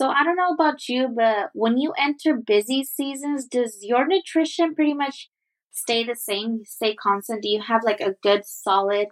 So I don't know about you, but when you enter busy seasons, does your nutrition pretty much stay the same, stay constant? Do you have like a good solid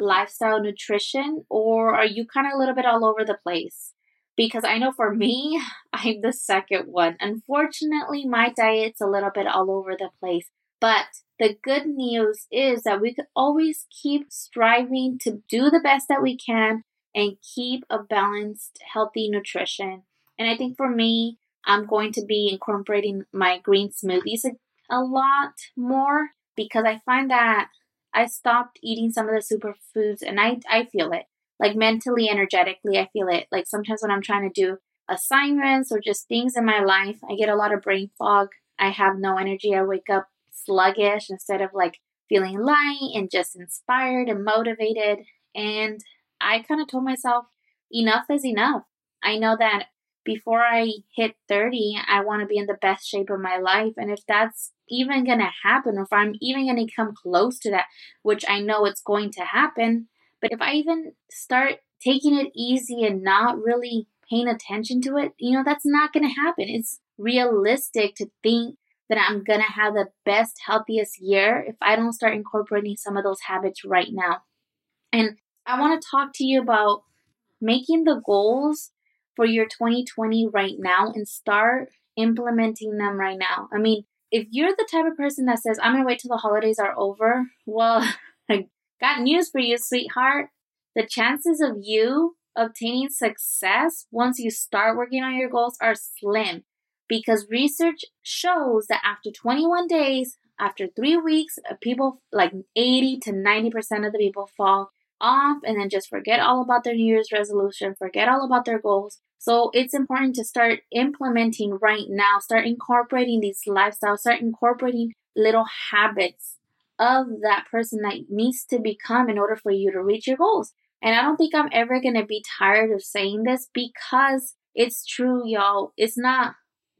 lifestyle nutrition or are you kind of a little bit all over the place? Because I know for me, I'm the second one. Unfortunately, my diet's a little bit all over the place. But the good news is that we could always keep striving to do the best that we can and keep a balanced, healthy nutrition. And I think for me, I'm going to be incorporating my green smoothies a, a lot more because I find that I stopped eating some of the superfoods and I, I feel it. Like mentally, energetically, I feel it. Like sometimes when I'm trying to do assignments or just things in my life, I get a lot of brain fog. I have no energy. I wake up sluggish instead of like feeling light and just inspired and motivated. And I kind of told myself, enough is enough. I know that before I hit 30, I want to be in the best shape of my life. And if that's even going to happen, or if I'm even going to come close to that, which I know it's going to happen, but if I even start taking it easy and not really paying attention to it, you know, that's not going to happen. It's realistic to think that I'm going to have the best, healthiest year if I don't start incorporating some of those habits right now. And I want to talk to you about making the goals for your 2020 right now and start implementing them right now. I mean, if you're the type of person that says, I'm going to wait till the holidays are over, well, I got news for you, sweetheart. The chances of you obtaining success once you start working on your goals are slim because research shows that after 21 days, after three weeks, uh, people like 80 to 90% of the people fall off and then just forget all about their New Year's resolution, forget all about their goals. So it's important to start implementing right now, start incorporating these lifestyles, start incorporating little habits of that person that needs to become in order for you to reach your goals. And I don't think I'm ever going to be tired of saying this because it's true, y'all. It's not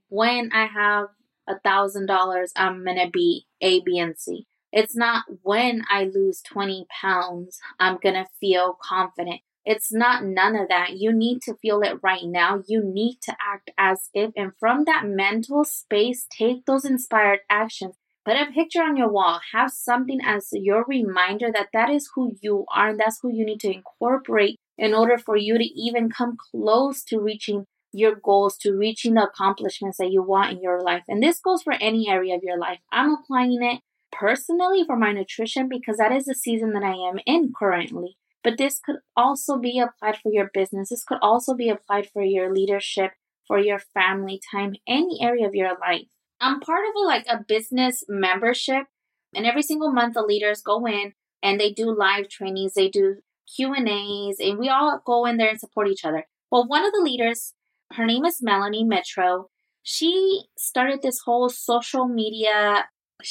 when I have a thousand dollars, I'm going to be A, B, and C. It's not when I lose 20 pounds, I'm going to feel confident. It's not none of that. You need to feel it right now. You need to act as if, and from that mental space, take those inspired actions. Put a picture on your wall. Have something as your reminder that that is who you are and that's who you need to incorporate in order for you to even come close to reaching your goals, to reaching the accomplishments that you want in your life. And this goes for any area of your life. I'm applying it personally for my nutrition because that is the season that I am in currently. But this could also be applied for your business. This could also be applied for your leadership, for your family time, any area of your life. I'm part of a, like a business membership, and every single month the leaders go in and they do live trainings, they do Q and A's, and we all go in there and support each other. Well, one of the leaders, her name is Melanie Metro. She started this whole social media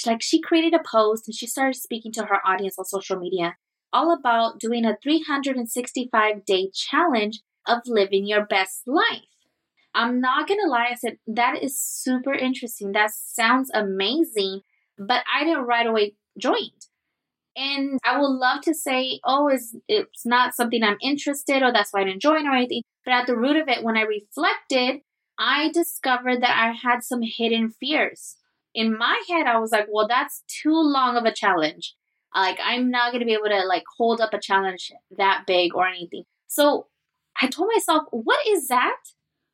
like she created a post and she started speaking to her audience on social media all about doing a 365 day challenge of living your best life. I'm not gonna lie, I said that is super interesting. That sounds amazing, but I didn't right away join. And I would love to say, oh, it's not something I'm interested or that's why I didn't join or anything. But at the root of it, when I reflected, I discovered that I had some hidden fears in my head, I was like, well, that's too long of a challenge. Like, I'm not going to be able to like hold up a challenge that big or anything. So I told myself, what is that?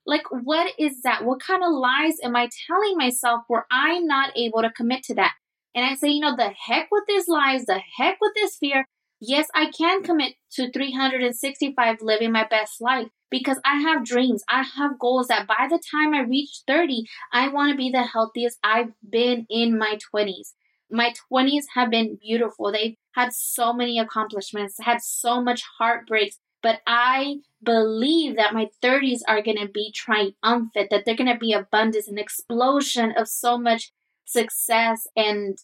Like, what is that? What kind of lies am I telling myself where I'm not able to commit to that? And I say, you know, the heck with these lies, the heck with this fear. Yes, I can commit to 365 living my best life because I have dreams. I have goals that by the time I reach 30, I want to be the healthiest I've been in my 20s. My 20s have been beautiful. They've had so many accomplishments, had so much heartbreaks, but I believe that my 30s are going to be triumphant, that they're going to be abundance, an explosion of so much success and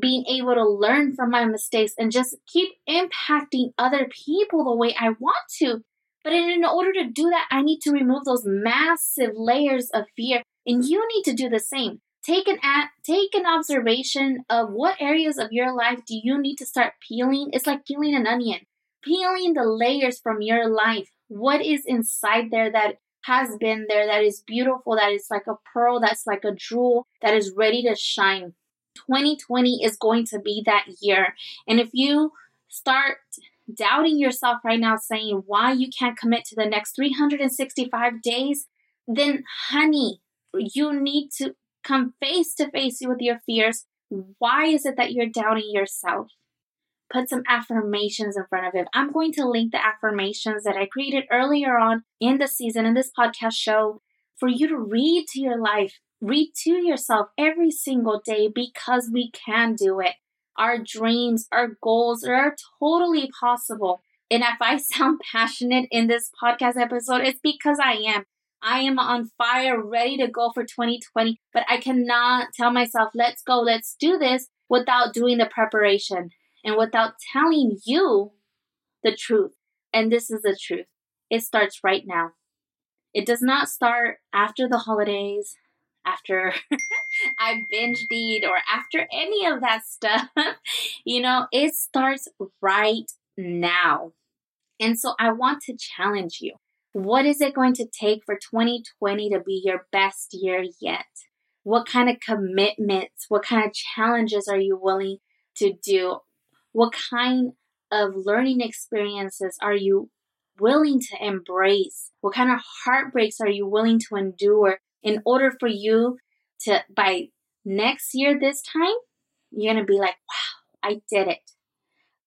being able to learn from my mistakes and just keep impacting other people the way I want to. But in order to do that, I need to remove those massive layers of fear. And you need to do the same. Take an at, take an observation of what areas of your life do you need to start peeling. It's like peeling an onion, peeling the layers from your life. What is inside there that has been there that is beautiful, that is like a pearl, that's like a jewel, that is ready to shine. 2020 is going to be that year. And if you start doubting yourself right now, saying why you can't commit to the next 365 days, then, honey, you need to come face to face with your fears. Why is it that you're doubting yourself? Put some affirmations in front of it. I'm going to link the affirmations that I created earlier on in the season in this podcast show for you to read to your life, read to yourself every single day because we can do it. Our dreams, our goals are totally possible. And if I sound passionate in this podcast episode, it's because I am. I am on fire, ready to go for 2020, but I cannot tell myself, let's go, let's do this without doing the preparation and without telling you the truth. And this is the truth. It starts right now. It does not start after the holidays, after I binge eat, or after any of that stuff. you know, it starts right now. And so I want to challenge you. What is it going to take for 2020 to be your best year yet? What kind of commitments, what kind of challenges are you willing to do? What kind of learning experiences are you willing to embrace? What kind of heartbreaks are you willing to endure in order for you to, by next year, this time, you're going to be like, wow, I did it.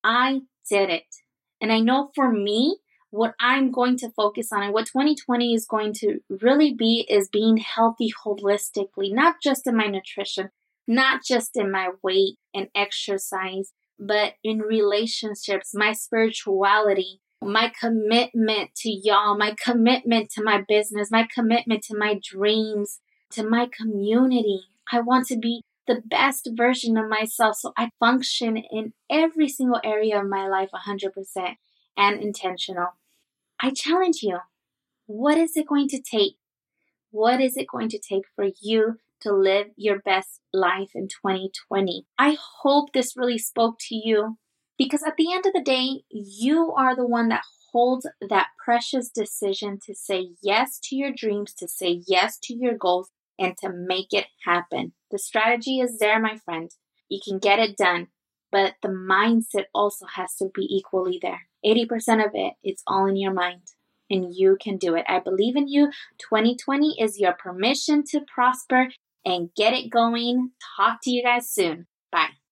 I did it. And I know for me, what I'm going to focus on and what 2020 is going to really be is being healthy holistically, not just in my nutrition, not just in my weight and exercise, but in relationships, my spirituality, my commitment to y'all, my commitment to my business, my commitment to my dreams, to my community. I want to be the best version of myself so I function in every single area of my life 100% and intentional. I challenge you. What is it going to take? What is it going to take for you to live your best life in 2020? I hope this really spoke to you because at the end of the day, you are the one that holds that precious decision to say yes to your dreams, to say yes to your goals, and to make it happen. The strategy is there, my friend. You can get it done, but the mindset also has to be equally there. 80% of it, it's all in your mind. And you can do it. I believe in you. 2020 is your permission to prosper and get it going. Talk to you guys soon. Bye.